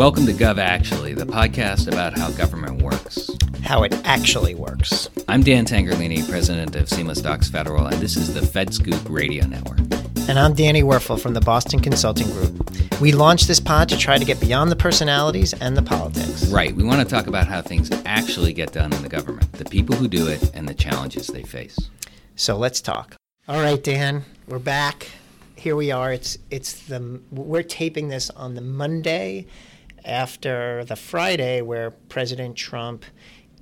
Welcome to Gov Actually, the podcast about how government works. How it actually works. I'm Dan Tangherlini, president of Seamless Docs Federal, and this is the FedScoop Radio Network. And I'm Danny Werfel from the Boston Consulting Group. We launched this pod to try to get beyond the personalities and the politics. Right. We want to talk about how things actually get done in the government, the people who do it, and the challenges they face. So let's talk. All right, Dan, we're back. Here we are. It's it's the we're taping this on the Monday after the Friday where President Trump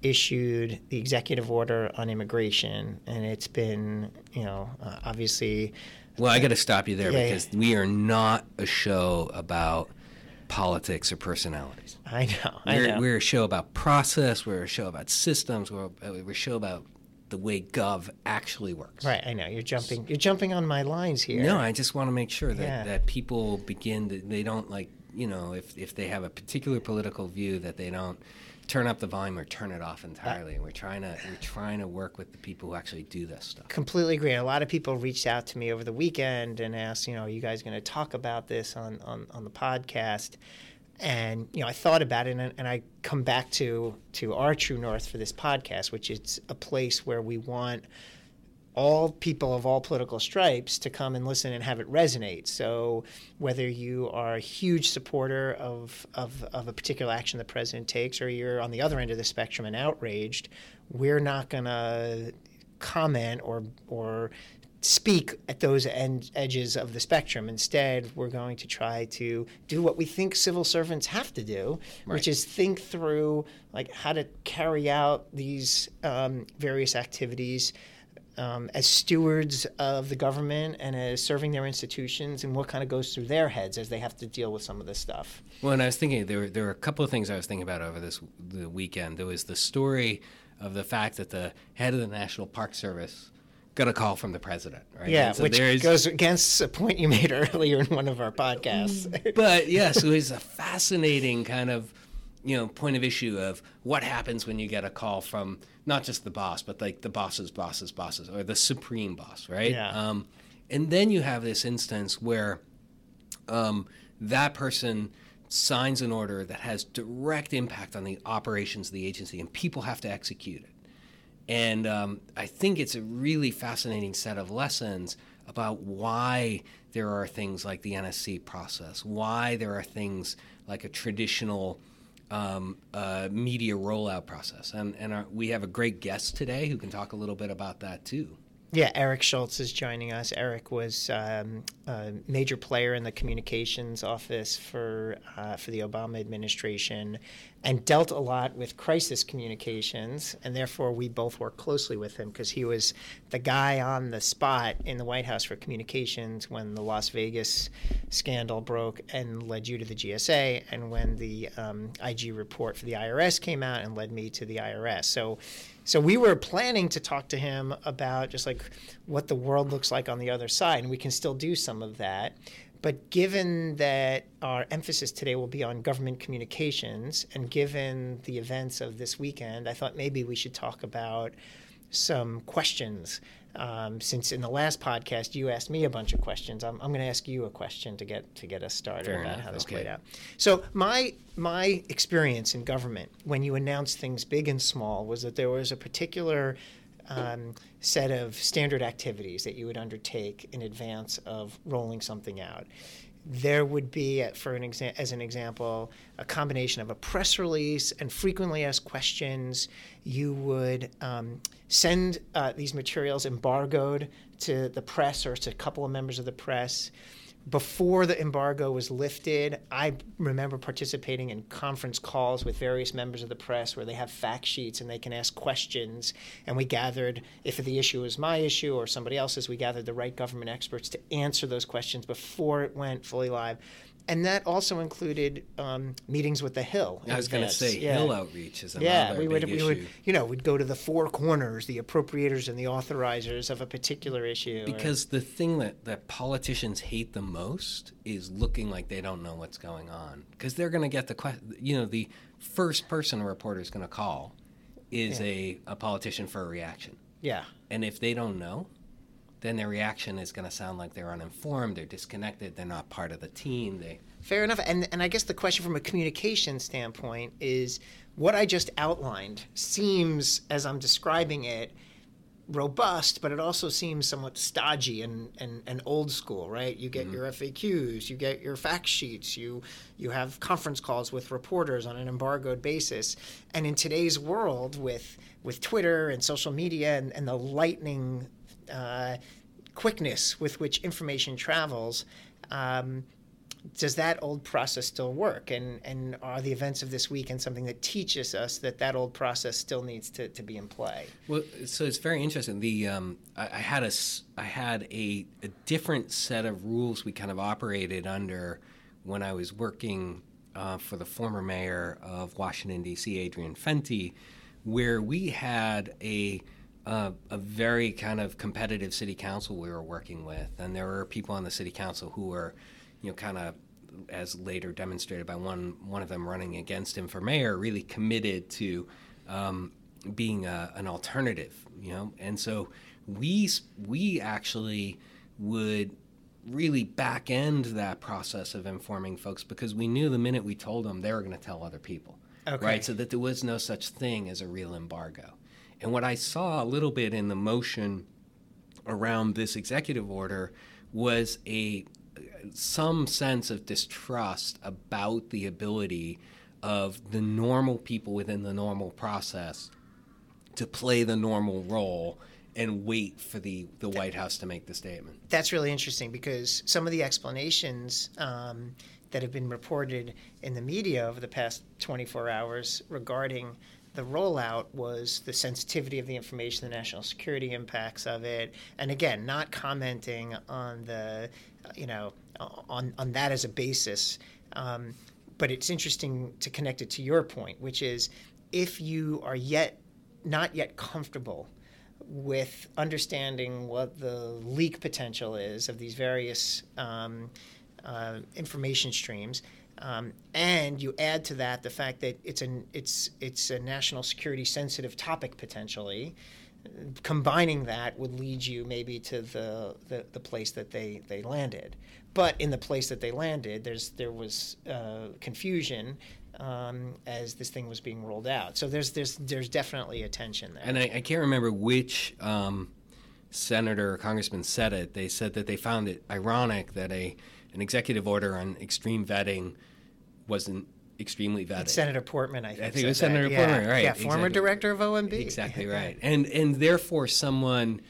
issued the executive order on immigration, and it's been, you know, uh, obviously. Well, I got to stop you there Yeah, because we are not a show about politics or personalities. I know, I We're, know. we're a show about process. We're a show about systems. We're, we're a show about the way Gov actually works. right, I know. You're jumping. You're jumping on my lines here. No, I just want to make sure that, Yeah. that people begin to, they don't like, you know, if, if they have a particular political view that they don't turn up the volume or turn it off entirely. And we're trying to, we're trying to work with the people who actually do this stuff. completely agree. A lot of people reached out to me over the weekend and asked, you know, are you guys going to talk about this on, on, on the podcast? And you know, I thought about it, and, and I come back to to our true north for this podcast, which is a place where we want all people of all political stripes to come and listen and have it resonate. So whether you are a huge supporter of, of, of a particular action the president takes or you're on the other end of the spectrum and outraged, we're not going to comment or, or speak at those end, edges of the spectrum. Instead, we're going to try to do what we think civil servants have to do, which is think through like how to carry out these um, various activities um, as stewards of the government and as serving their institutions and what kind of goes through their heads as they have to deal with some of this stuff. Well, and I was thinking there were, there were a couple of things I was thinking about over this the weekend. There was the story of the fact that the head of the National Park Service got a call from the president, right? Yeah, so which goes against a point you made earlier in one of our podcasts. but yes, it was a fascinating kind of you know point of issue of what happens when you get a call from not just the boss, but like the boss's boss's bosses or the supreme boss, right? Yeah. Um, and then you have this instance where um, that person signs an order that has direct impact on the operations of the agency, and people have to execute it. And um, I think it's a really fascinating set of lessons about why there are things like the NSC process, why there are things like a traditional um, uh, media rollout process. And, and our, we have a great guest today who can talk a little bit about that too. Yeah, Eric Schultz is joining us. Eric was um, a major player in the communications office for uh, for the Obama administration, and dealt a lot with crisis communications. And therefore, we both worked closely with him because he was the guy on the spot in the White House for communications when the Las Vegas scandal broke and led you to the GSA, and when the um, IG report for the IRS came out and led me to the IRS. So. So we were planning to talk to him about just like what the world looks like on the other side, and we can still do some of that. But given that our emphasis today will be on government communications, and given the events of this weekend, I thought maybe we should talk about some questions. Um, since in the last podcast you asked me a bunch of questions, I'm, I'm going to ask you a question to get to get us started Fair about enough. how this Okay. played out. So my my experience in government when you announce things big and small was that there was a particular um, set of standard activities that you would undertake in advance of rolling something out. There would be, uh, for an exa- as an example, a combination of a press release and frequently asked questions. You would um, send uh, these materials embargoed to the press or to a couple of members of the press before the embargo was lifted, I remember participating in conference calls with various members of the press where they have fact sheets and they can ask questions. And we gathered, if the issue was my issue or somebody else's, we gathered the right government experts to answer those questions before it went fully live. And that also included um, meetings with the Hill. I was going to say Yeah. Hill outreach is another Yeah, we would, issue. we would, you know, we'd go to the four corners, the appropriators and the authorizers of a particular issue. or- Because the thing that, that politicians hate the most is looking like they don't know what's going on. Because they're going to get the question, you know, the first person a reporter is going to call is Yeah. a, a politician for a reaction. yeah, And if they don't know, then their reaction is going to sound like they're uninformed, they're disconnected, they're not part of the team. They Fair enough. And and I guess the question from a communication standpoint is what I just outlined seems as I'm describing it robust, but it also seems somewhat stodgy and, and, and old school, right? You get mm-hmm. your FAQs, you get your fact sheets, you you have conference calls with reporters on an embargoed basis. And in today's world with with Twitter and social media and, and the lightning uh, quickness with which information travels, um, does that old process still work? And, and are the events of this weekend something that teaches us that that old process still needs to, to be in play? Well, so it's very interesting. The um, I, I, had a I had a, a, different set of rules we kind of operated under when I was working uh, for the former mayor of Washington D.C., Adrian Fenty, where we had a uh, a very kind of competitive city council we were working with, and there were people on the city council who were you know, kind of as later demonstrated by one one of them running against him for mayor, really committed to um, being a, an alternative, you know. And so we we actually would really back end that process of informing folks because we knew the minute we told them they were going to tell other people, okay. right? So that there was no such thing as a real embargo. And what I saw a little bit in the motion around this executive order was a some sense of distrust about the ability of the normal people within the normal process to play the normal role and wait for the, the White House to make the statement. That's really interesting because some of the explanations um, that have been reported in the media over the past 24 hours regarding the rollout was the sensitivity of the information, the national security impacts of it, and again, not commenting on the, you know, on on that as a basis. Um, but it's interesting to connect it to your point, which is if you are yet not yet comfortable with understanding what the leak potential is of these various um, uh, information streams, um, and you add to that the fact that it's an it's it's a national security sensitive topic potentially. Combining that would lead you maybe to the, the, the place that they, they landed, but in the place that they landed, there's there was uh, confusion um, as this thing was being rolled out. So there's there's there's definitely a tension there. And I, I can't remember which um, senator or congressman said it. They said that they found it ironic that a an executive order on extreme vetting wasn't extremely vetted. It's Senator Portman, I think. I think it was Senator that. Portman, yeah. right? Yeah, former exactly. director of OMB. Exactly right, and and therefore someone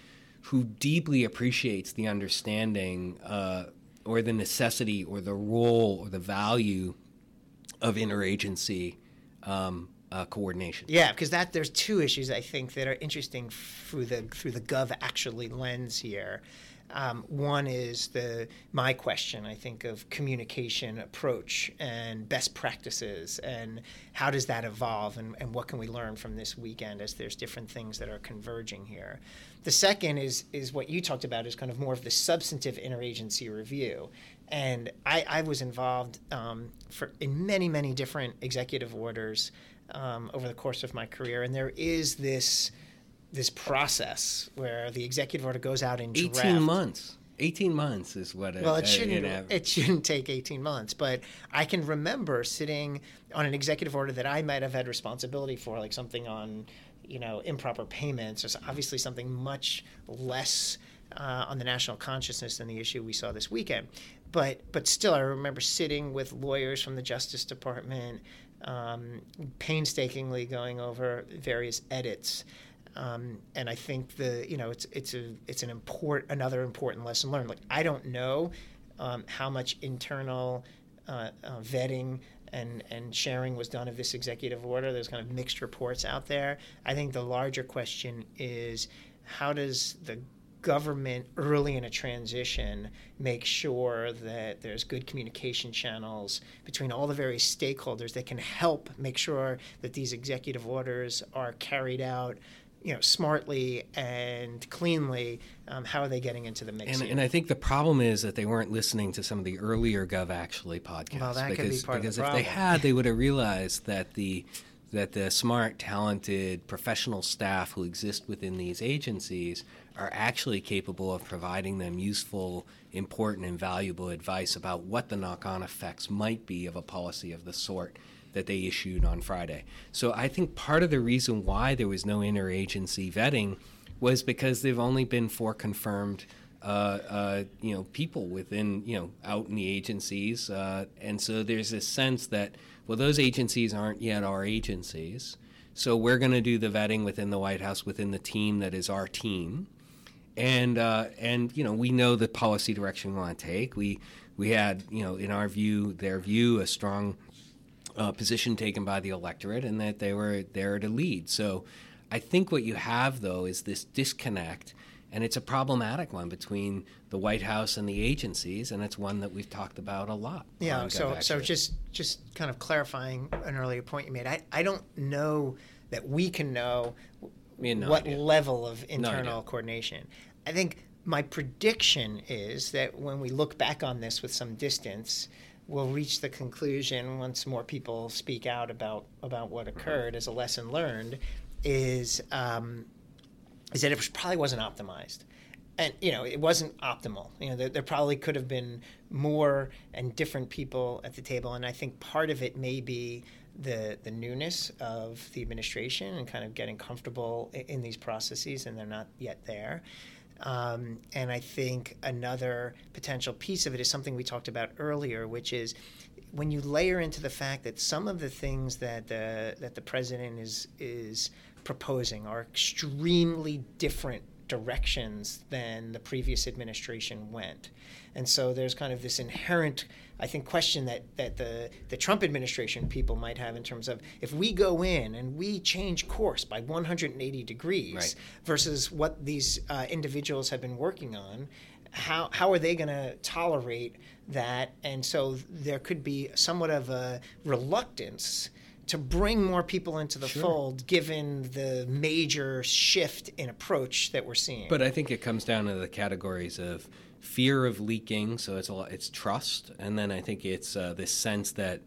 who deeply appreciates the understanding uh, or the necessity or the role or the value of interagency um, uh, coordination. Yeah, because that there's two issues I think that are interesting through the through the Gov actually lens here. Um, one is the my question, I think, of communication approach and best practices, and how does that evolve, and, and what can we learn from this weekend as there's different things that are converging here. The second is is what you talked about is kind of more of the substantive interagency review, and I, I was involved um, for in many many different executive orders um, over the course of my career, and there is this this process where the executive order goes out in draft. 18 months. 18 months is what well it shouldn't it shouldn't take 18 months but i can remember sitting on an executive order that i might have had responsibility for like something on you know improper payments or obviously something much less uh, on the national consciousness than the issue we saw this weekend but but still i remember sitting with lawyers from the justice department um, painstakingly going over various edits um, and I think the you know it's it's a it's an import another important lesson learned. Like I don't know um, how much internal uh, uh, vetting and and sharing was done of this executive order. There's kind of mixed reports out there. I think the larger question is how does the government early in a transition make sure that there's good communication channels between all the various stakeholders that can help make sure that these executive orders are carried out you know, smartly and cleanly, um, how are they getting into the mix? And, and, I think the problem is that they weren't listening to some of the earlier Gov Actually podcasts. Well, that because, could be part because of the if they had, they would have realized that the that the smart, talented, professional staff who exist within these agencies are actually capable of providing them useful, important, and valuable advice about what the knock on effects might be of a policy of the sort that they issued on Friday. So I think part of the reason why there was no interagency vetting was because there've only been four confirmed. Uh, uh, you know, people within, you know, out in the agencies. Uh, and so there's this sense that, well, those agencies aren't yet our agencies. So we're going to do the vetting within the White House, within the team that is our team and uh, and you know we know the policy direction we want to take. We we had you know in our view, their view, a strong uh, position taken by the electorate, and that they were there to lead. So I think what you have though is this disconnect. And it's a problematic one between the White House and the agencies, and it's one that we've talked about a lot. Yeah. So, so just just kind of clarifying an earlier point you made. I, I don't know that we can know no what idea. level of internal no coordination. I think my prediction is that when we look back on this with some distance, we'll reach the conclusion once more people speak out about about what occurred as a lesson learned is um, is that it probably wasn't optimized. And you know it wasn't optimal. You know there, there, probably could have been more and different people at the table and i think part of it may be the the newness of the administration and kind of getting comfortable in, in these processes and they're not yet there um, and I think another potential piece of it is something we talked about earlier, which is when you layer into the fact that some of the things that the that the president is is proposing are extremely different directions than the previous administration went. And so there's kind of this inherent, I think, question that, that the, the Trump administration people might have in terms of if we go in and we change course by 180 degrees right. versus what these uh, individuals have been working on, how, how are they going to tolerate that? And so there could be somewhat of a reluctance to bring more people into the sure. fold given the major shift in approach that we're seeing. But I think it comes down to the categories of fear of leaking, so it's a lot, it's trust, and then I think it's uh, this sense that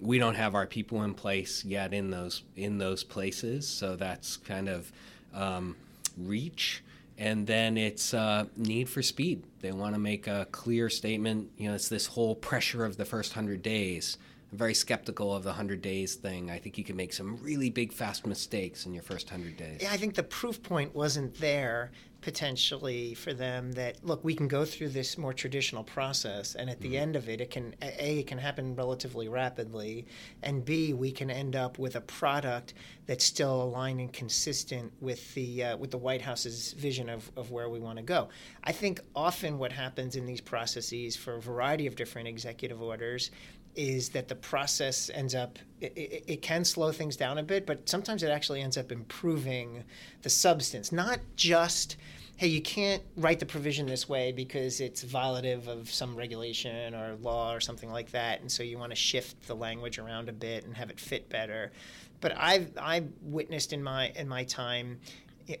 we don't have our people in place yet in those in those places, so that's kind of um, reach. And then it's uh, need for speed. They want to make a clear statement. You know, it's this whole pressure of the first hundred days I'm very skeptical of the 100 days thing. I think you can make some really big, fast mistakes in your first 100 days. Yeah, I think the proof point wasn't there potentially for them that look we can go through this more traditional process and at the mm-hmm. end of it it can a it can happen relatively rapidly and b we can end up with a product that's still aligned and consistent with the uh, with the White House's vision of, of where we want to go. I think often what happens in these processes for a variety of different executive orders is that the process ends up it, it, it, can slow things down a bit but sometimes it actually ends up improving the substance not just hey you can't write the provision this way because it's violative of some regulation or law or something like that and so you want to shift the language around a bit and have it fit better but i've i've witnessed in my in my time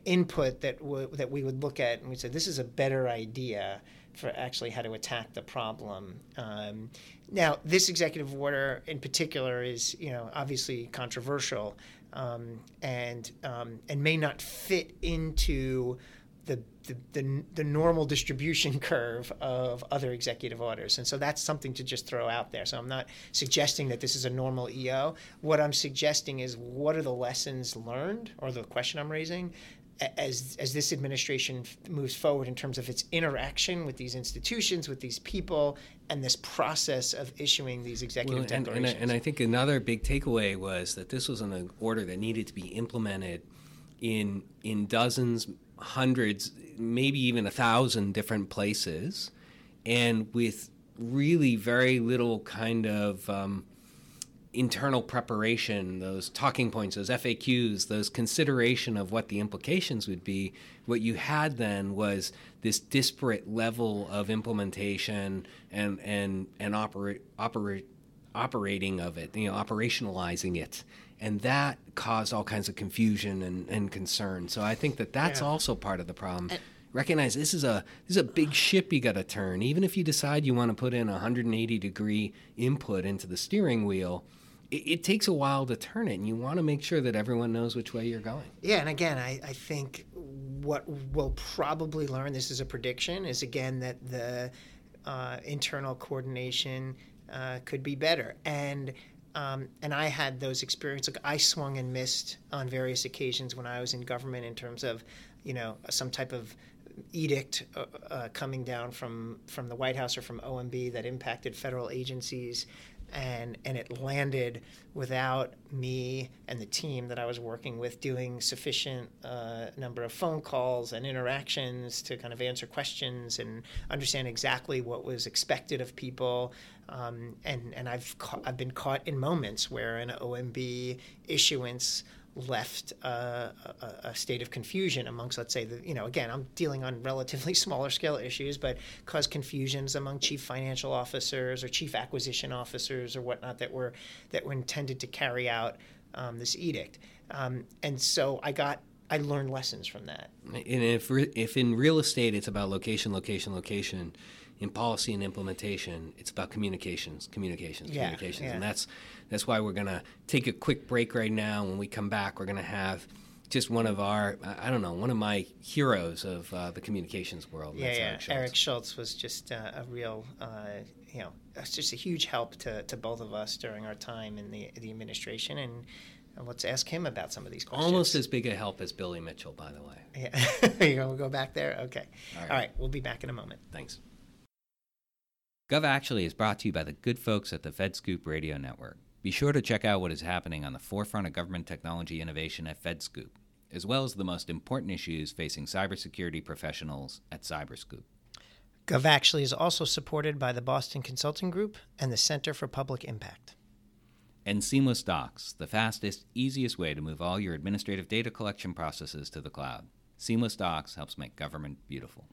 input that w- that we would look at and we said this is a better idea for actually how to attack the problem. Um, now, this executive order in particular is, you know, obviously controversial um, and um, and may not fit into the, the, the, the, normal distribution curve of other executive orders. And so that's something to just throw out there. So I'm not suggesting that this is a normal EO. What I'm suggesting is what are the lessons learned, or the question I'm raising, as as this administration moves forward in terms of its interaction with these institutions, with these people, and this process of issuing these executive well, and, declarations. And, and, I think another big takeaway was that this was an order that needed to be implemented in in dozens, hundreds, maybe even a thousand different places, and with really very little kind of um, internal preparation, those talking points, those FAQs, those consideration of what the implications would be, what you had then was this disparate level of implementation and and and operate operate operating of it, you know, operationalizing it. And that caused all kinds of confusion and, and concern. So I think that that's yeah. also part of the problem. And- recognize this is a this is a big ship you got to turn. Even if you decide you want to put in a 180 degree input into the steering wheel, it, it, takes a while to turn it, and you want to make sure that everyone knows which way you're going. Yeah, and again, I, I think what we'll probably learn, this is a prediction, is again that the uh, internal coordination uh, could be better. And um, and I had those experiences. Like I swung and missed on various occasions when I was in government in terms of, you know, some type of edict uh, uh, coming down from from the White House or from OMB that impacted federal agencies and and it landed without me and the team that I was working with doing sufficient uh, number of phone calls and interactions to kind of answer questions and understand exactly what was expected of people. Um, and and I've ca- I've been caught in moments where an OMB issuance left a, a, state of confusion amongst, let's say, the, you know, again, I'm dealing on relatively smaller scale issues, but caused confusions among chief financial officers or chief acquisition officers or whatnot that were that were intended to carry out um, this edict. Um, and so I got I learned lessons from that. And if if in real estate it's about location, location, location, in policy and implementation, it's about communications, communications, yeah, communications, yeah. and that's that's why we're gonna take a quick break right now. When we come back, we're gonna have just one of our I don't know one of my heroes of uh, the communications world. Yeah, yeah. Eric Schultz. Eric Schultz was just uh, a real uh, you know just a huge help to, to both of us during our time in the the administration and. Let's ask him about some of these questions. Almost as big a help as Billy Mitchell, by the way. Yeah, you gonna go back there? Okay. All right. All right. We'll be back in a moment. Thanks. Gov Actually is brought to you by the good folks at the FedScoop Radio Network. Be sure to check out what is happening on the forefront of government technology innovation at FedScoop, as well as the most important issues facing cybersecurity professionals at Cyberscoop. Gov Actually is also supported by the Boston Consulting Group and the Center for Public Impact. And Seamless Docs, the fastest, easiest way to move all your administrative data collection processes to the cloud. Seamless Docs helps make government beautiful.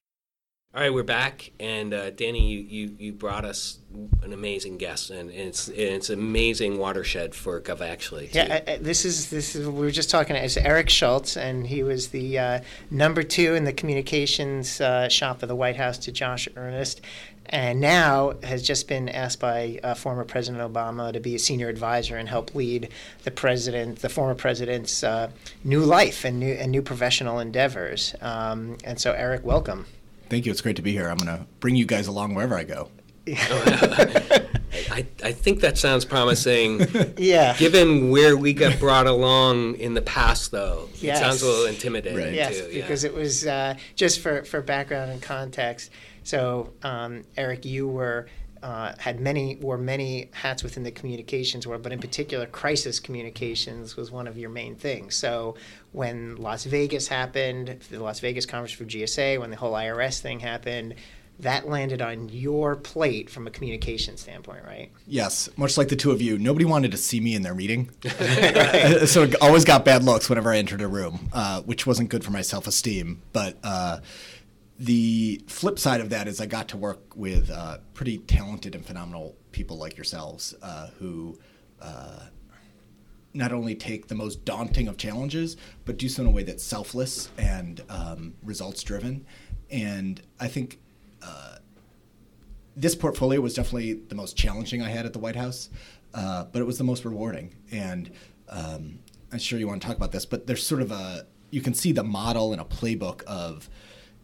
All right, we're back, and uh, Danny, you, you, you brought us an amazing guest, and, it's it's an amazing watershed for Gov actually. Too. Yeah, uh, this is this is we were just talking. It's Eric Schultz, and he was the uh, number two in the communications uh, shop of the White House to Josh Earnest, and now has just been asked by uh, former President Obama to be a senior advisor and help lead the president, the former president's uh, new life and new and new professional endeavors. Um, and so, Eric, welcome. Thank you. It's great to be here. I'm going to bring you guys along wherever I go. I, I think that sounds promising. yeah. Given where we got brought along in the past, though, yes. it sounds a little intimidating. Right. Yes, too, because yeah. it was uh, just for, for background and context. So, um, Eric, you were uh, had many wore many hats within the communications world, but in particular, crisis communications was one of your main things. So when Las Vegas happened, the Las Vegas conference for GSA, when the whole IRS thing happened, that landed on your plate from a communication standpoint, right? Yes, much like the two of you, nobody wanted to see me in their meeting, so it always got bad looks whenever I entered a room, uh, which wasn't good for my self esteem, but. Uh, the flip side of that is I got to work with uh, pretty talented and phenomenal people like yourselves uh, who uh, not only take the most daunting of challenges, but do so in a way that's selfless and um, results driven. And I think uh, this portfolio was definitely the most challenging I had at the White House, uh, but it was the most rewarding. And um, I'm sure you want to talk about this, but there's sort of a you can see the model and a playbook of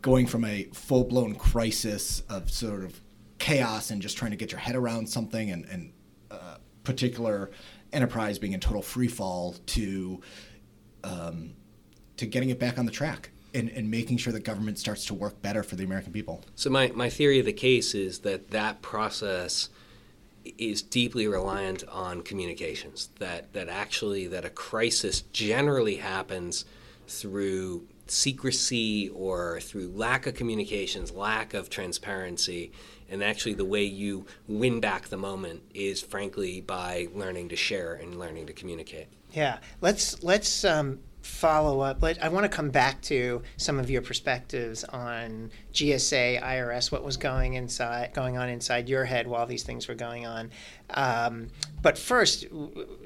going from a full blown crisis of sort of chaos and just trying to get your head around something and, and uh, particular enterprise being in total free fall to um, to getting it back on the track and, and making sure that government starts to work better for the American people. So my, my theory of the case is that that process is deeply reliant on communications. That that actually that a crisis generally happens through secrecy or through lack of communications, lack of transparency. And actually, the way you win back the moment is, frankly, by learning to share and learning to communicate. Yeah, let's let's um, follow up. Let, I want to come back to some of your perspectives on GSA, IRS, what was going inside, going on inside your head while these things were going on. Um, but first,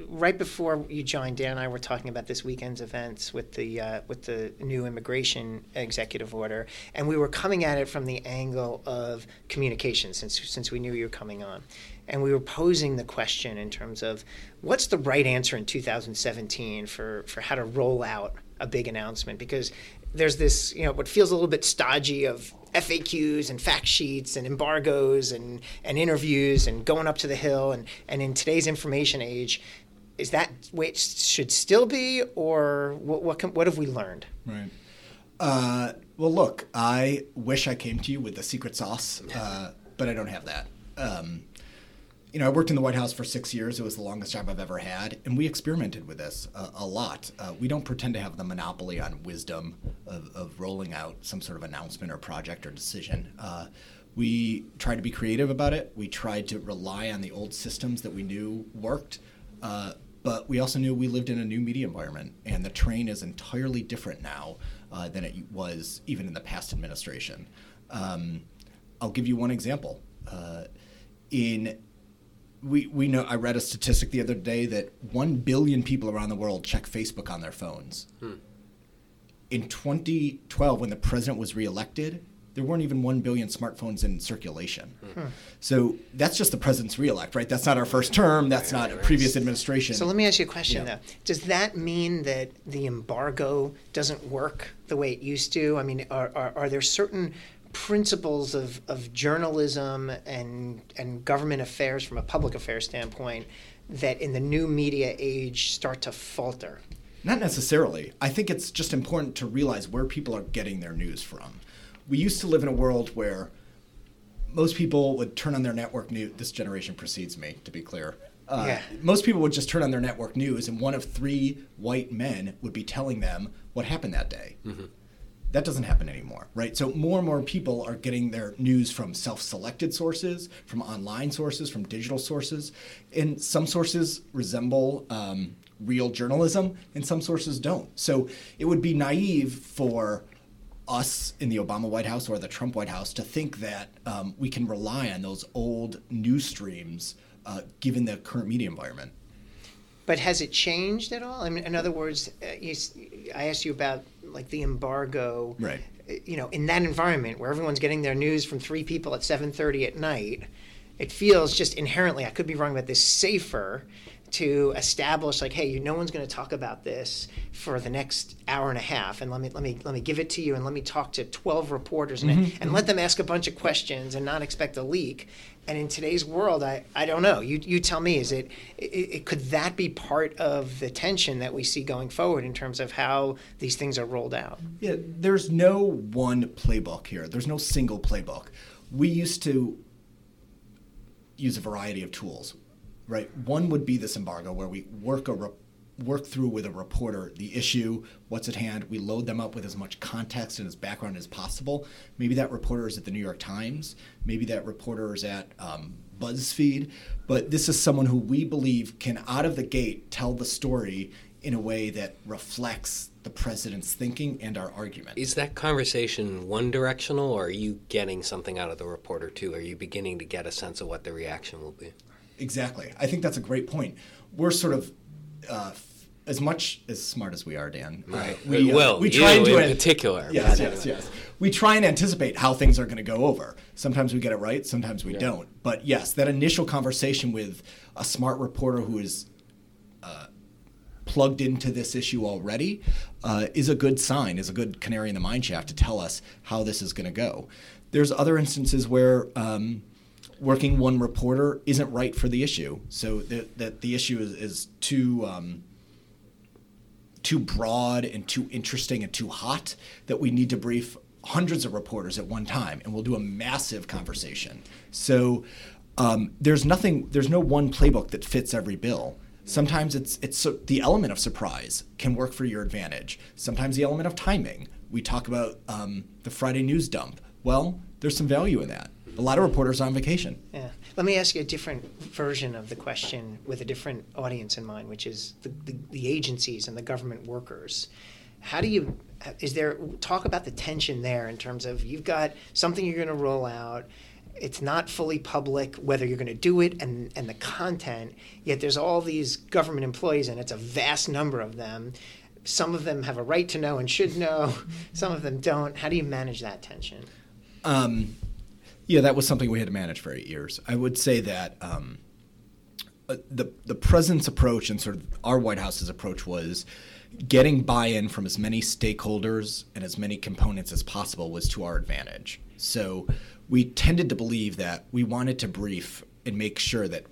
right before you joined, Dan and I were talking about this weekend's events with the uh, with the new immigration executive order, and we were coming at it from the angle of communication, since since we knew you were coming on, and we were posing the question in terms of what's the right answer in 2017 for for how to roll out a big announcement because there's this you know what feels a little bit stodgy of FAQs and fact sheets and embargoes and, and interviews and going up to the hill and, and in today's information age, is that way it should still be, or what what, can, what have we learned? Right. Uh, well, look, I wish I came to you with the secret sauce, uh, but I don't have that. Um, you know, I worked in the White House for six years. It was the longest job I've ever had, and we experimented with this a, a lot. Uh, we don't pretend to have the monopoly on wisdom of, of, rolling out some sort of announcement or project or decision. Uh, we tried to be creative about it. We tried to rely on the old systems that we knew worked, uh, but we also knew we lived in a new media environment, and the train is entirely different now uh, than it was even in the past administration. Um, I'll give you one example. Uh, in we, we know I read a statistic the other day that 1 billion people around the world check Facebook on their phones. Hmm. In 2012, when the president was reelected, there weren't even 1 billion smartphones in circulation. Hmm. hmm. So that's just the president's reelect, right? That's not our first term. That's not a previous administration. So let me ask you a question, yeah. though. Does that mean that the embargo doesn't work the way it used to? I mean, are, are, are there certain principles of, of journalism and, and government affairs from a public affairs standpoint that in the new media age start to falter? Not necessarily. I think it's just important to realize where people are getting their news from. We used to live in a world where most people would turn on their network news. This generation precedes me, to be clear. Uh, yeah. Most people would just turn on their network news, and one of three white men would be telling them what happened that day. Mm-hmm. That doesn't happen anymore, right? So more and more people are getting their news from self-selected sources, from online sources, from digital sources, and some sources resemble um, real journalism, and some sources don't. So it would be naive for us in the Obama White House or the Trump White House to think that um, we can rely on those old news streams uh, given the current media environment. But has it changed at all? I mean, in other words, uh, I asked you about like the embargo. Right. You know, in that environment where everyone's getting their news from three people at 7:30 at night, it feels just inherently. I could be wrong about this. Safer to establish like hey you, no one's going to talk about this for the next hour and a half and let me let me let me give it to you and let me talk to 12 reporters and, mm-hmm. and let them ask a bunch of questions and not expect a leak and in today's world i, I don't know. You, you tell me is it, it, it could that be part of the tension that we see going forward in terms of how these things are rolled out? Yeah there's no one playbook here. There's no single playbook. We used to use a variety of tools right? One would be this embargo where we work a re- work through with a reporter the issue, what's at hand. We load them up with as much context and as background as possible. Maybe that reporter is at the New York Times. Maybe that reporter is at um, BuzzFeed. But this is someone who we believe can, out of the gate, tell the story in a way that reflects the president's thinking and our argument. Is that conversation one directional, or are you getting something out of the reporter too? Are you beginning to get a sense of what the reaction will be? Exactly. I think that's a great point. We're sort of uh, as much as smart as we are, Dan. Uh, right. Uh, we, uh, well, we try to in an- particular. Yes, yes, yes. We try and anticipate how things are going to go over. Sometimes we get it right, sometimes we yeah. don't. But yes, that initial conversation with a smart reporter who is uh, plugged into this issue already uh, is a good sign, is a good canary in the mine shaft to tell us how this is going to go. There's other instances where. Um, working one reporter isn't right for the issue. So that, that the issue is, is too um, too broad and too interesting and too hot that we need to brief hundreds of reporters at one time, and we'll do a massive conversation. So um, there's nothing, there's no one playbook that fits every bill. Sometimes it's it's the element of surprise can work for your advantage. Sometimes the element of timing. We talk about um, the Friday news dump. Well, there's some value in that a lot of reporters on vacation. Yeah. Let me ask you a different version of the question with a different audience in mind, which is the, the, the agencies and the government workers. How do you, is there, talk about the tension there in terms of you've got something you're going to roll out it's not fully public whether you're going to do it and, and the content, yet there's all these government employees, and it's a vast number of them. Some of them have a right to know and should know, some of them don't. How do you manage that tension? Um, yeah, that was something we had to manage for eight years. I would say that um, uh, the the president's approach and sort of our White House's approach was getting buy-in from as many stakeholders and as many components as possible was to our advantage. So we tended to believe that we wanted to brief and make sure that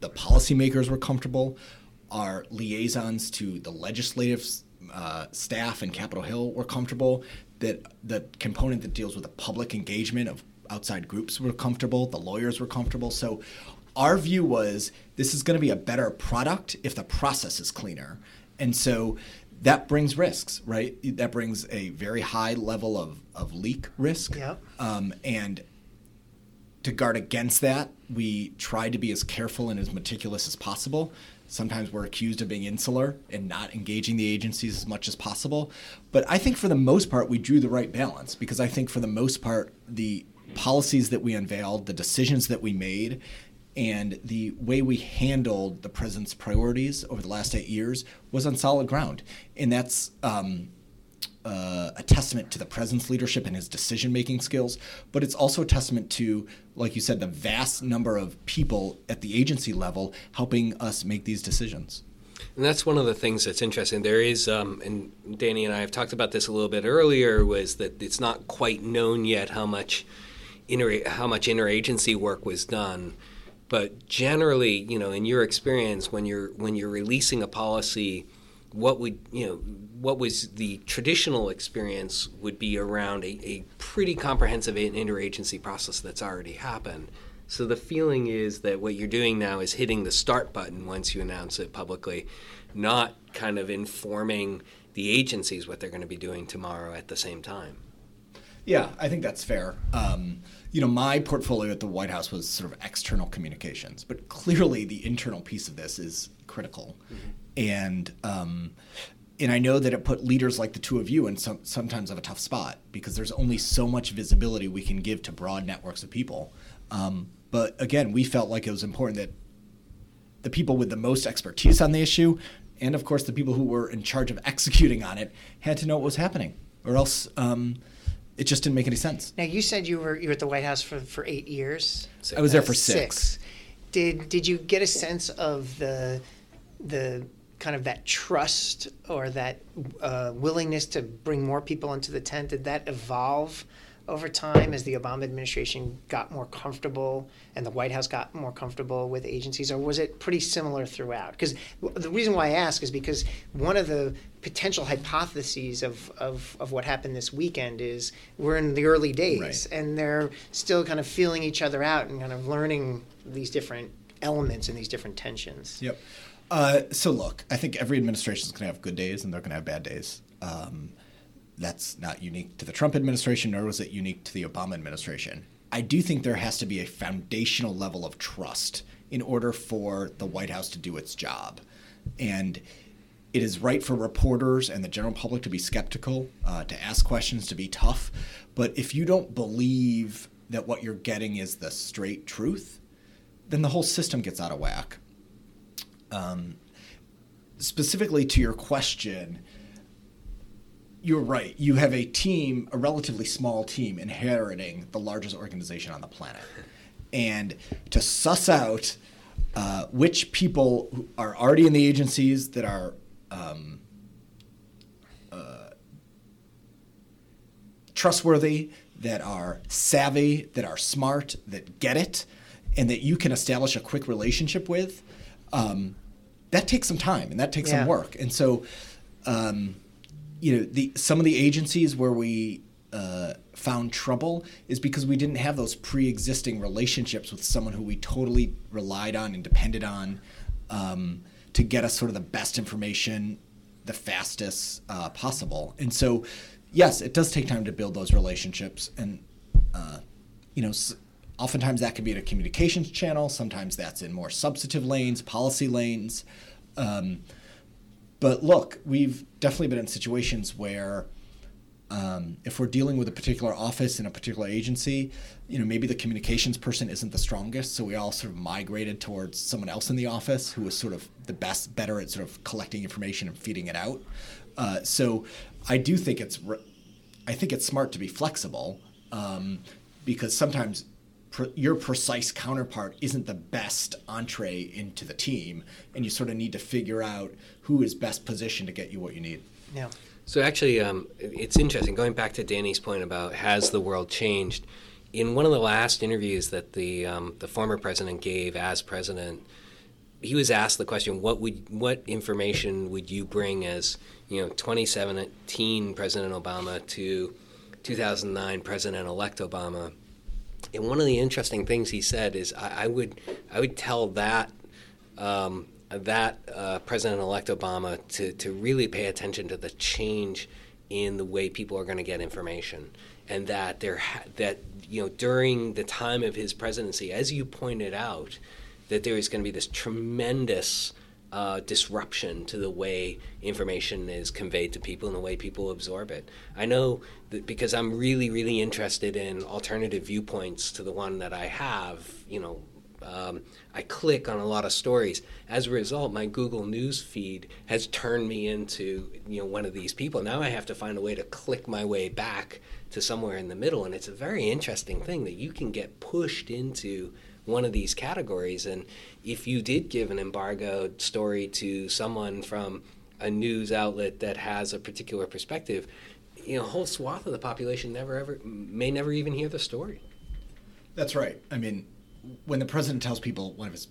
the policymakers were comfortable, our liaisons to the legislative uh, staff in Capitol Hill were comfortable, that the component that deals with the public engagement of outside groups were comfortable, the lawyers were comfortable. So our view was this is going to be a better product if the process is cleaner. And so that brings risks, right? That brings a very high level of, of leak risk. Yep. Um, and to guard against that, we try to be as careful and as meticulous as possible. Sometimes we're accused of being insular and not engaging the agencies as much as possible. But I think for the most part, we drew the right balance because I think for the most part, the policies that we unveiled, the decisions that we made, and the way we handled the president's priorities over the last eight years was on solid ground. And that's um, uh, a testament to the president's leadership and his decision making skills, but it's also a testament to, like you said, the vast number of people at the agency level helping us make these decisions. And that's one of the things that's interesting. There is, um, and Danny and I have talked about this a little bit earlier, was that it's not quite known yet how much inter- how much interagency work was done. But generally, you know, in your experience, when you're when you're releasing a policy, what would you know? What was the traditional experience would be around a, a pretty comprehensive interagency process that's already happened. So the feeling is that what you're doing now is hitting the start button once you announce it publicly, not kind of informing the agencies what they're going to be doing tomorrow at the same time. Yeah, I think that's fair. Um, you know, my portfolio at the White House was sort of external communications, but clearly the internal piece of this is critical. Mm-hmm. And um, and I know that it put leaders like the two of you in some sometimes of a tough spot because there's only so much visibility we can give to broad networks of people. Um, but again, we felt like it was important that the people with the most expertise on the issue, and of course the people who were in charge of executing on it, had to know what was happening, or else. Um, it just didn't make any sense. Now you said you were you were at the White House for, for eight years. I was there for six. six. Did did you get a sense of the the kind of that trust or that uh, willingness to bring more people into the tent? Did that evolve over time as the Obama administration got more comfortable and the White House got more comfortable with agencies, or was it pretty similar throughout? Because the reason why I ask is because one of the potential hypotheses of, of, of what happened this weekend is we're in the early days right. and they're still kind of feeling each other out and kind of learning these different elements and these different tensions. Yep. Uh, so look, I think every administration is going to have good days and they're going to have bad days. Um, that's not unique to the Trump administration, nor was it unique to the Obama administration. I do think there has to be a foundational level of trust in order for the White House to do its job. And it is right for reporters and the general public to be skeptical, uh, to ask questions, to be tough. But if you don't believe that what you're getting is the straight truth, then the whole system gets out of whack. Um, specifically to your question, you're right. You have a team, a relatively small team, inheriting the largest organization on the planet. And to suss out uh, which people are already in the agencies that are um, uh, trustworthy, that are savvy, that are smart, that get it, and that you can establish a quick relationship with, um, that takes some time and that takes yeah. some work. And so, um, you know, the some of the agencies where we uh, found trouble is because we didn't have those pre-existing relationships with someone who we totally relied on and depended on um, to get us sort of the best information, the fastest uh, possible. And so, yes, it does take time to build those relationships, and uh, you know. Oftentimes that can be in a communications channel. Sometimes that's in more substantive lanes, policy lanes. Um, but look, we've definitely been in situations where Um, if we're dealing with a particular office in a particular agency, you know, maybe the communications person isn't the strongest, so we all sort of migrated towards someone else in the office who was sort of the best, better at sort of collecting information and feeding it out. Uh, so I do think it's, I think it's smart to be flexible um, because sometimes your precise counterpart isn't the best entree into the team, and you sort of need to figure out who is best positioned to get you what you need. Yeah. So actually, um, it's interesting. Going back to Danny's point about has the world changed? In one of the last interviews that the um, the former president gave as president, he was asked the question, "What would what information would you bring as you know 2017 President Obama to 2009 President-elect Obama?" And one of the interesting things he said is, I, I would I would tell that um, that uh, President-elect Obama to to really pay attention to the change in the way people are going to get information, and that there ha- that you know during the time of his presidency, as you pointed out, that there is going to be this tremendous uh, disruption to the way information is conveyed to people and the way people absorb it. I know that because I'm really, really interested in alternative viewpoints to the one that I have, you know, um, I click on a lot of stories. As a result, my Google News feed has turned me into you know one of these people. Now I have to find a way to click my way back to somewhere in the middle, and it's a very interesting thing that you can get pushed into one of these categories. And if you did give an embargoed story to someone from a news outlet that has a particular perspective, you know, a whole swath of the population never ever may never even hear the story. That's right. I mean, when the president tells people one of his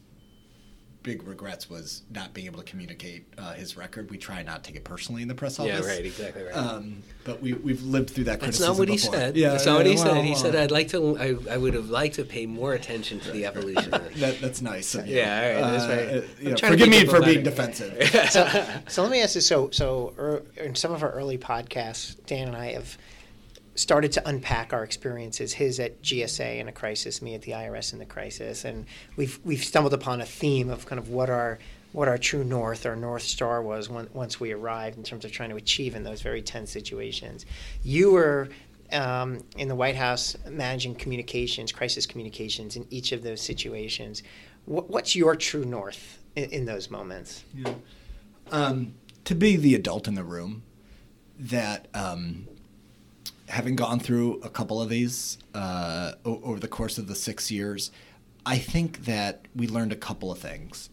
big regrets was not being able to communicate uh, his record. We try not to take it personally in the press office. Yeah, right, exactly right. Um, but we we've lived through that. That's not what before. he said. Yeah, that's yeah, not what he well, said. He well, said, "I'd like to. I, I would have liked to pay more attention to the evolution." of that, that's nice. Of. Yeah, all right, that's Uh, right. uh, I'm yeah, trying to forgive me for being diplomatic. defensive. so, so let me ask you. So, so er, in some of our early podcasts, Dan and I have started to unpack our experiences. His at GSA in a crisis, me at the IRS in the crisis, and we've we've stumbled upon a theme of kind of what our what our true north, our north star was when, once we arrived in terms of trying to achieve in those very tense situations. You were um, in the White House managing communications, crisis communications in each of those situations. What, what's your true north in, in those moments? Yeah. Um, to be the adult in the room that um, having gone through a couple of these uh, over the course of the six years, I think that we learned a couple of things.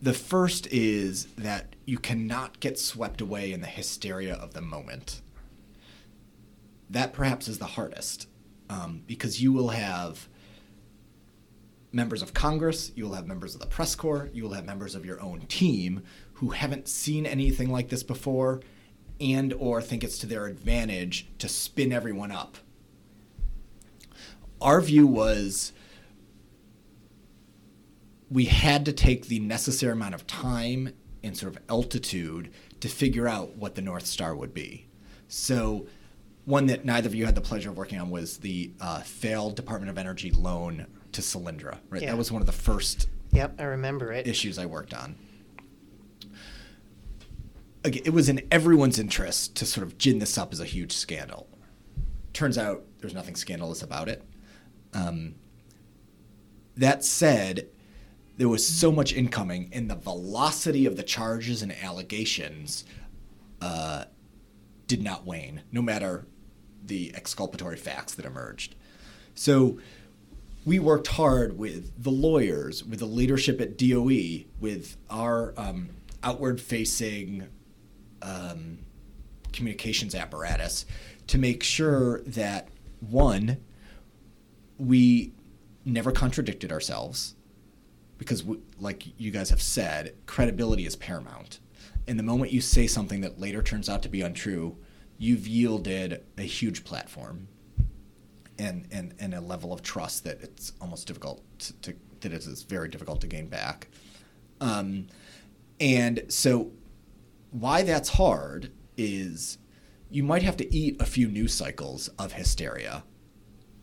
The first is that you cannot get swept away in the hysteria of the moment. That perhaps is the hardest um, because you will have members of Congress, you will have members of the press corps, you will have members of your own team who haven't seen anything like this before and or think it's to their advantage to spin everyone up. Our view was we had to take the necessary amount of time and sort of altitude to figure out what the North Star would be. So, one that neither of you had the pleasure of working on was the uh, failed Department of Energy loan to Solyndra. Right, Yeah. that was one of the first Yep, I remember it. issues I worked on. It was in everyone's interest to sort of gin this up as a huge scandal. Turns out there's nothing scandalous about it. Um, that said, there was so much incoming, and the velocity of the charges and allegations uh, did not wane, no matter the exculpatory facts that emerged. So we worked hard with the lawyers, with the leadership at DOE, with our um, outward facing um, communications apparatus to make sure that one, we never contradicted ourselves because, we, like you guys have said, credibility is paramount. And the moment you say something that later turns out to be untrue, you've yielded a huge platform and, and, and a level of trust that it's almost difficult to, to that it is very difficult to gain back. Um, and so, why that's hard is you might have to eat a few news cycles of hysteria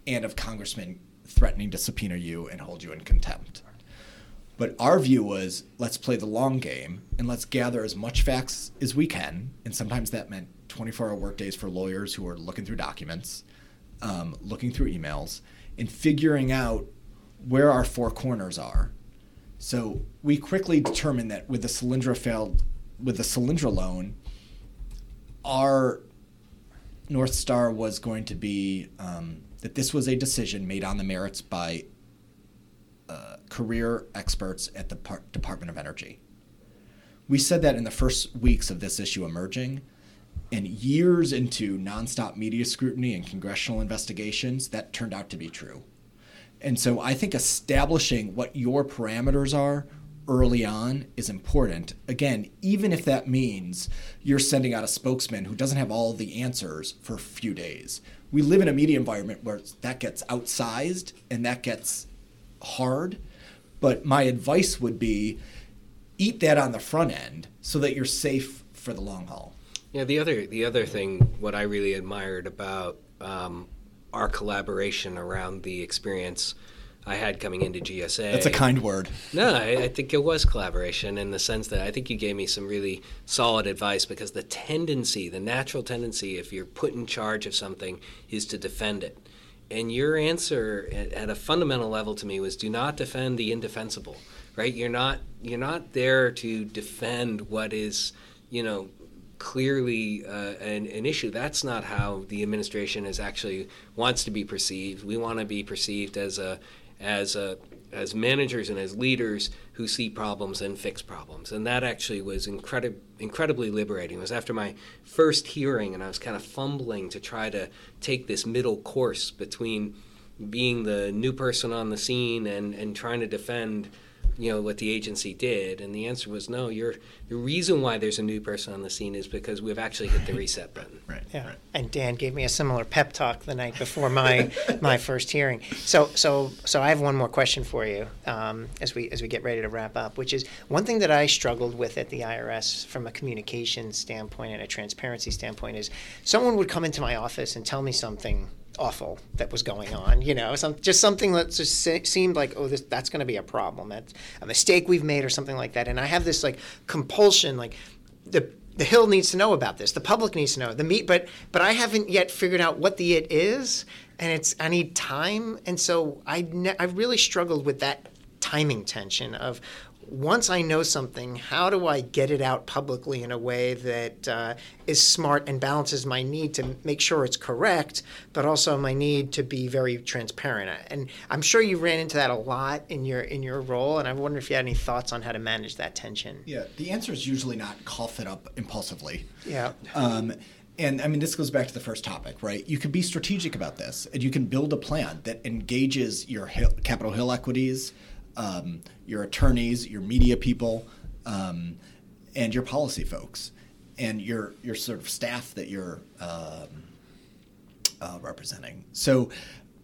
and of congressmen threatening to subpoena you and hold you in contempt. But our view was let's play the long game and let's gather as much facts as we can. And sometimes that meant 24 hour workdays for lawyers who are looking through documents, um, looking through emails, and figuring out where our four corners are. So we quickly determined that with the Solyndra failed, with the Solyndra loan, our North Star was going to be um, that this was a decision made on the merits by uh, career experts at the Par- Department of Energy. We said that in the first weeks of this issue emerging, and years into nonstop media scrutiny and congressional investigations, that turned out to be true. And so I think establishing what your parameters are early on is important. Again, even if that means you're sending out a spokesman who doesn't have all the answers for a few days. We live in a media environment where that gets outsized and that gets hard. But my advice would be eat that on the front end so that you're safe for the long haul. Yeah, the other the other thing, what I really admired about um, our collaboration around the experience I had coming into GSA. That's a kind word. No, I, I, think it was collaboration in the sense that I think you gave me some really solid advice because the tendency, the natural tendency, if you're put in charge of something, is to defend it. And your answer at, at a fundamental level to me was do not defend the indefensible, right? You're not you're not there to defend what is, you know, clearly uh, an, an, issue. That's not how the administration is actually wants to be perceived. We want to be perceived as a as a as managers and as leaders who see problems and fix problems. And that actually was incredi- incredibly liberating. It was after my first hearing, and I was kind of fumbling to try to take this middle course between being the new person on the scene and, and trying to defend you know what the agency did and the answer was no you're the reason why there's a new person on the scene is because we've actually hit the reset button. Right yeah. right. and dan gave me a similar pep talk the night before my my first hearing. So so so i have one more question for you um, as we as we get ready to wrap up which is one thing that i struggled with at the irs from a communication standpoint and a transparency standpoint is someone would come into my office and tell me something awful that was going on. You know, some just something that just se- seemed like, oh, this that's going to be a problem. That's a mistake we've made, or something like that. And I have this like compulsion, like the the Hill needs to know about this. The public needs to know the meat, but but I haven't yet figured out what the it is, and it's I need time, and so I ne- I really struggled with that timing tension of once I know something, how do I get it out publicly in a way that uh, is smart and balances my need to make sure it's correct, but also my need to be very transparent? And I'm sure you ran into that a lot in your in your role, and I wonder if you had any thoughts on how to manage that tension. Yeah, the answer is usually not cough it up impulsively. Yeah. Um, and I mean, this goes back to the first topic, right? You can be strategic about this, and you can build a plan that engages your Hill, Capitol Hill equities um, your attorneys, your media people, um, and your policy folks, and your your sort of staff that you're um, uh, representing. So,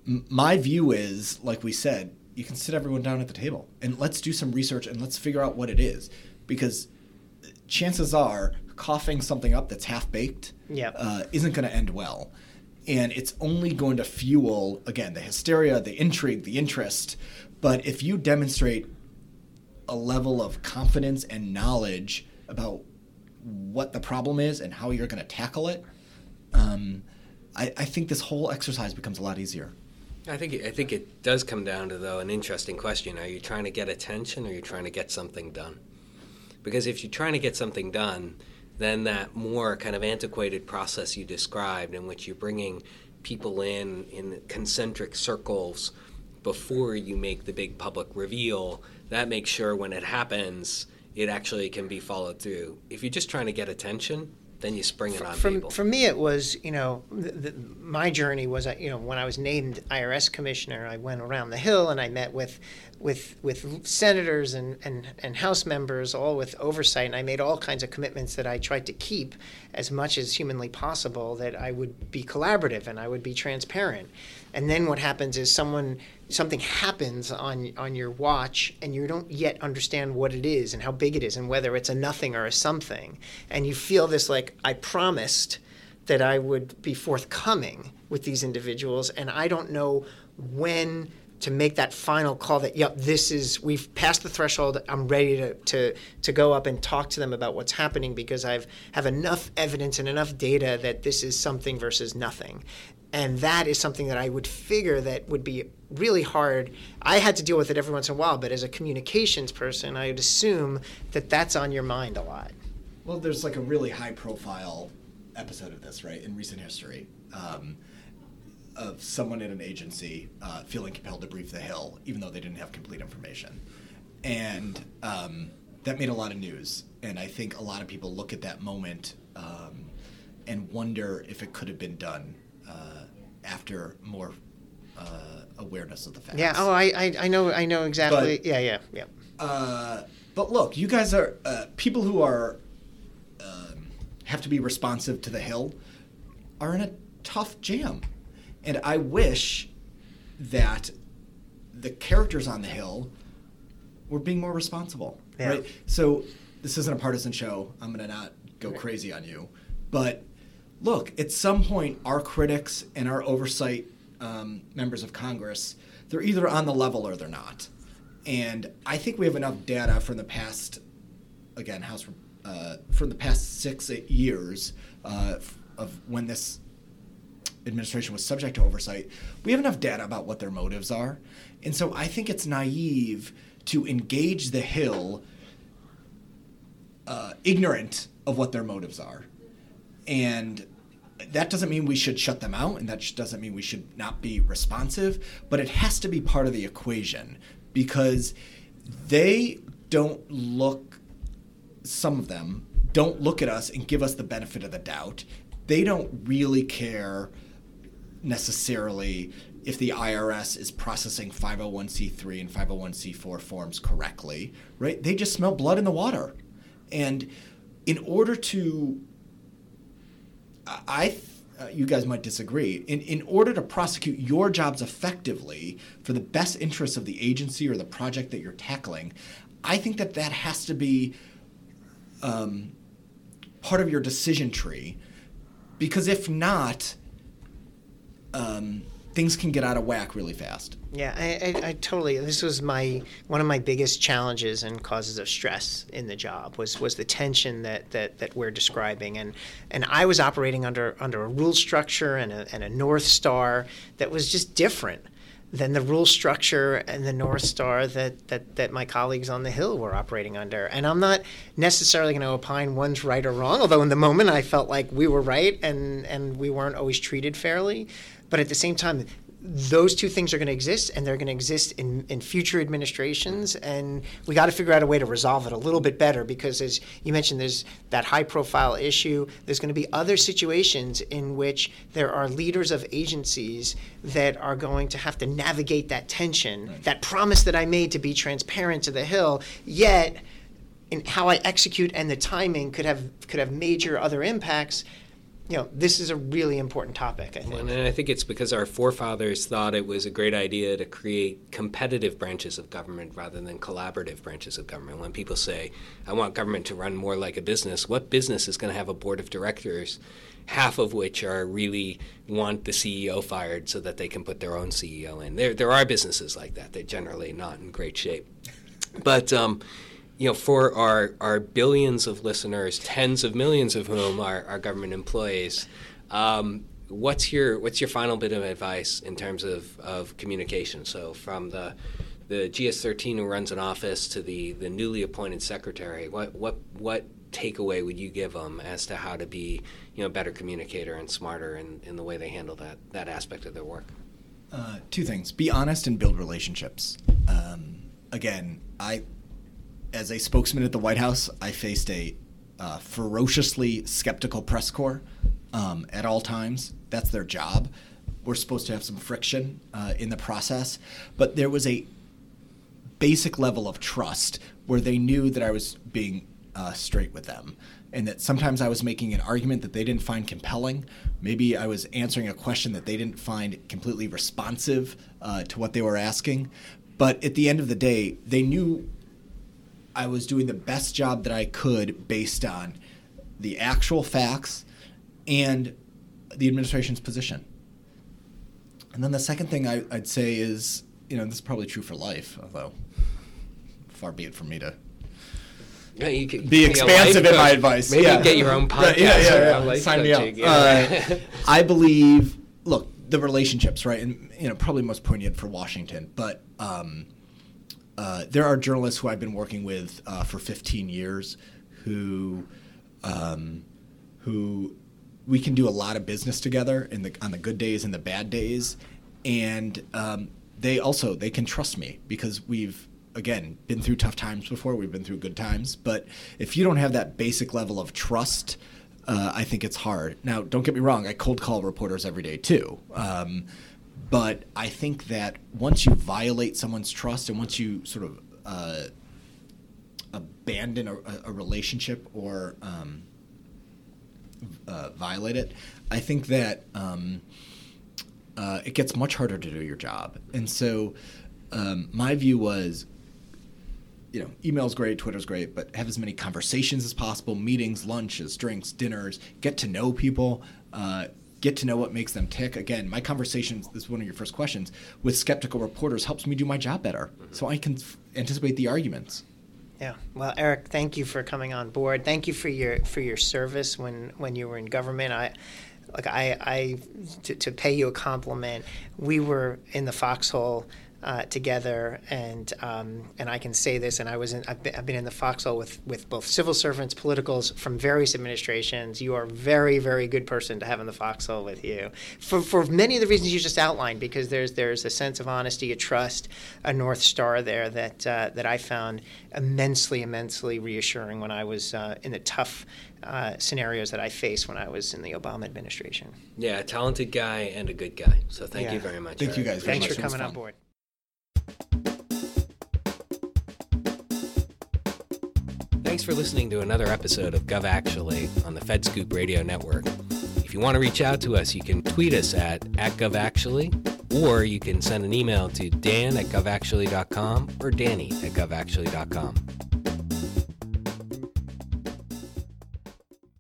m- my view is, like we said, you can sit everyone down at the table and let's do some research and let's figure out what it is, because chances are coughing something up that's half baked yep. uh, isn't going to end well. And it's only going to fuel, again, the hysteria, the intrigue, the interest, but if you demonstrate a level of confidence and knowledge about what the problem is and how you're going to tackle it, um, I, I, think this whole exercise becomes a lot easier. I think I think it does come down to though an interesting question: Are you trying to get attention, or are you trying to get something done? Because if you're trying to get something done, then that more kind of antiquated process you described, in which you're bringing people in in concentric circles before you make the big public reveal, that makes sure when it happens, it actually can be followed through. If you're just trying to get attention, then you spring it on for, people. For me, it was you know the, the, my journey was uh, you know when I was named IRS commissioner, I went around the hill and I met with with with senators and, and, and House members, all with oversight, and I made all kinds of commitments that I tried to keep as much as humanly possible. That I would be collaborative and I would be transparent. And then what happens is someone something happens on on your watch and you don't yet understand what it is and how big it is and whether it's a nothing or a something and you feel this like I promised that I would be forthcoming with these individuals and I don't know when to make that final call that yep this is we've passed the threshold. I'm ready to, to to go up and talk to them about what's happening because i've have enough evidence and enough data that this is something versus nothing. And that is something that i would figure that would be really hard. I had to deal with it every once in a while but as a communications person i would assume that that's on your mind a lot. Well there's like a really high profile episode of this right in recent history. Um, of someone in an agency uh, feeling compelled to brief the Hill, even though they didn't have complete information. And um, that made a lot of news. And I think a lot of people look at that moment um, and wonder if it could have been done uh, after more uh, awareness of the facts. Yeah. Oh, I, I, I know. I know exactly. But, yeah. Yeah. Yeah. Uh, but look, you guys are uh, people who are um, have to be responsive to the Hill are in a tough jam and I wish that the characters on the hill were being more responsible. Yeah. Right. So this isn't a partisan show. I'm gonna not go right. crazy on you, but look, at some point, our critics and our oversight um, members of Congress, they're either on the level or they're not. And I think we have enough data from the past, again, House uh, from the past six years uh, of when this administration was subject to oversight, we have enough data about what their motives are. And so I think it's naive to engage the Hill uh, ignorant of what their motives are. And that doesn't mean we should shut them out, and that doesn't mean we should not be responsive, but it has to be part of the equation because they don't look, some of them don't look at us and give us the benefit of the doubt. They don't really care necessarily if the IRS is processing 501c3 and 501c4 forms correctly, right? They just smell blood in the water. And in order to, I, uh, you guys might disagree, in, in order to prosecute your jobs effectively for the best interests of the agency or the project that you're tackling, I think that that has to be um, part of your decision tree. Because if not, um, things can get out of whack really fast. Yeah, I, I, I, totally. This was my one of my biggest challenges and causes of stress in the job was was the tension that that, that we're describing, and and I was operating under under a rule structure and a, and a north star that was just different than the rule structure and the north star that, that that my colleagues on the hill were operating under and i'm not necessarily going to opine one's right or wrong although in the moment i felt like we were right and and we weren't always treated fairly but at the same time, those two things are going to exist and they're going to exist in, in future administrations and we got to figure out a way to resolve it a little bit better because as you mentioned there's that high profile issue there's going to be other situations in which there are leaders of agencies that are going to have to navigate that tension right. that promise that i made to be transparent to the hill yet in how i execute and the timing could have could have major other impacts you know, this is a really important topic, I think. And I think it's because our forefathers thought it was a great idea to create competitive branches of government rather than collaborative branches of government. When people say, I want government to run more like a business, what business is going to have a board of directors, half of which are really want the CEO fired so that they can put their own CEO in? There, there are businesses like that. They're generally not in great shape. But, um, you know, for our, our billions of listeners, tens of millions of whom are, are government employees, um, what's your what's your final bit of advice in terms of, of communication? So from the the GS13 who runs an office to the, the newly appointed secretary, what what what takeaway would you give them as to how to be you know better communicator and smarter in, in the way they handle that that aspect of their work? Uh, two things: be honest and build relationships. Um, again, I as a spokesman at the White House, I faced a uh, ferociously skeptical press corps um, at all times. That's their job. We're supposed to have some friction uh, in the process, but there was a basic level of trust where they knew that I was being uh, straight with them. And that sometimes I was making an argument that they didn't find compelling. Maybe I was answering a question that they didn't find completely responsive uh, to what they were asking. But at the end of the day, they knew I was doing the best job that I could based on the actual facts and the administration's position. And then the second thing I, would say is you know, this is probably true for life, although far be it from me to Yeah, you could be expansive in my advice. Maybe yeah. get your own podcast yeah, yeah, yeah. Sign me up. Uh, I believe. Look, the relationships, right, and you know, probably most poignant for Washington, but. Um, uh, there are journalists who I've been working with uh, for 15 years, who, um, who we can do a lot of business together in the on the good days and the bad days, and um, they also they can trust me because we've again been through tough times before. We've been through good times, but if you don't have that basic level of trust. Uh, I think it's hard. Now, don't get me wrong. I cold call reporters every day too. Um, but I think that once you violate someone's trust and once you sort of uh, abandon a, a, relationship or um, uh, violate it, I think that um, uh, it gets much harder to do your job. And so um, my view was you know, email's great, Twitter's great, but have as many conversations as possible, meetings, lunches, drinks, dinners, get to know people, uh, get to know what makes them tick. Again, my conversations, this is one of your first questions, with skeptical reporters helps me do my job better. Mm-hmm. So I can f- anticipate the arguments. Yeah. Well, Eric, thank you for coming on board. Thank you for your for your service when when you were in government. I like I, I to, to pay you a compliment. We were in the foxhole uh, together, and um, and I can say this, and I was in, I've been, I've been in the foxhole with with both civil servants, politicals from various administrations. You are a very very good person to have in the foxhole with you for for many of the reasons you just outlined, because there's there's a sense of honesty, a trust, a north star there that uh, that I found immensely immensely reassuring when I was uh, in the tough. Uh, scenarios that I faced when I was in the Obama administration. Yeah, a talented guy and a good guy. So thank Yeah. you very much. Thank you guys very Thanks much. for It was coming on board. Thanks for listening to another episode of Gov Actually on the FedScoop Radio Network. If you want to reach out to us, you can tweet us at, at GovActually, or you can send an email to dan at govactually.com or danny at govactually.com.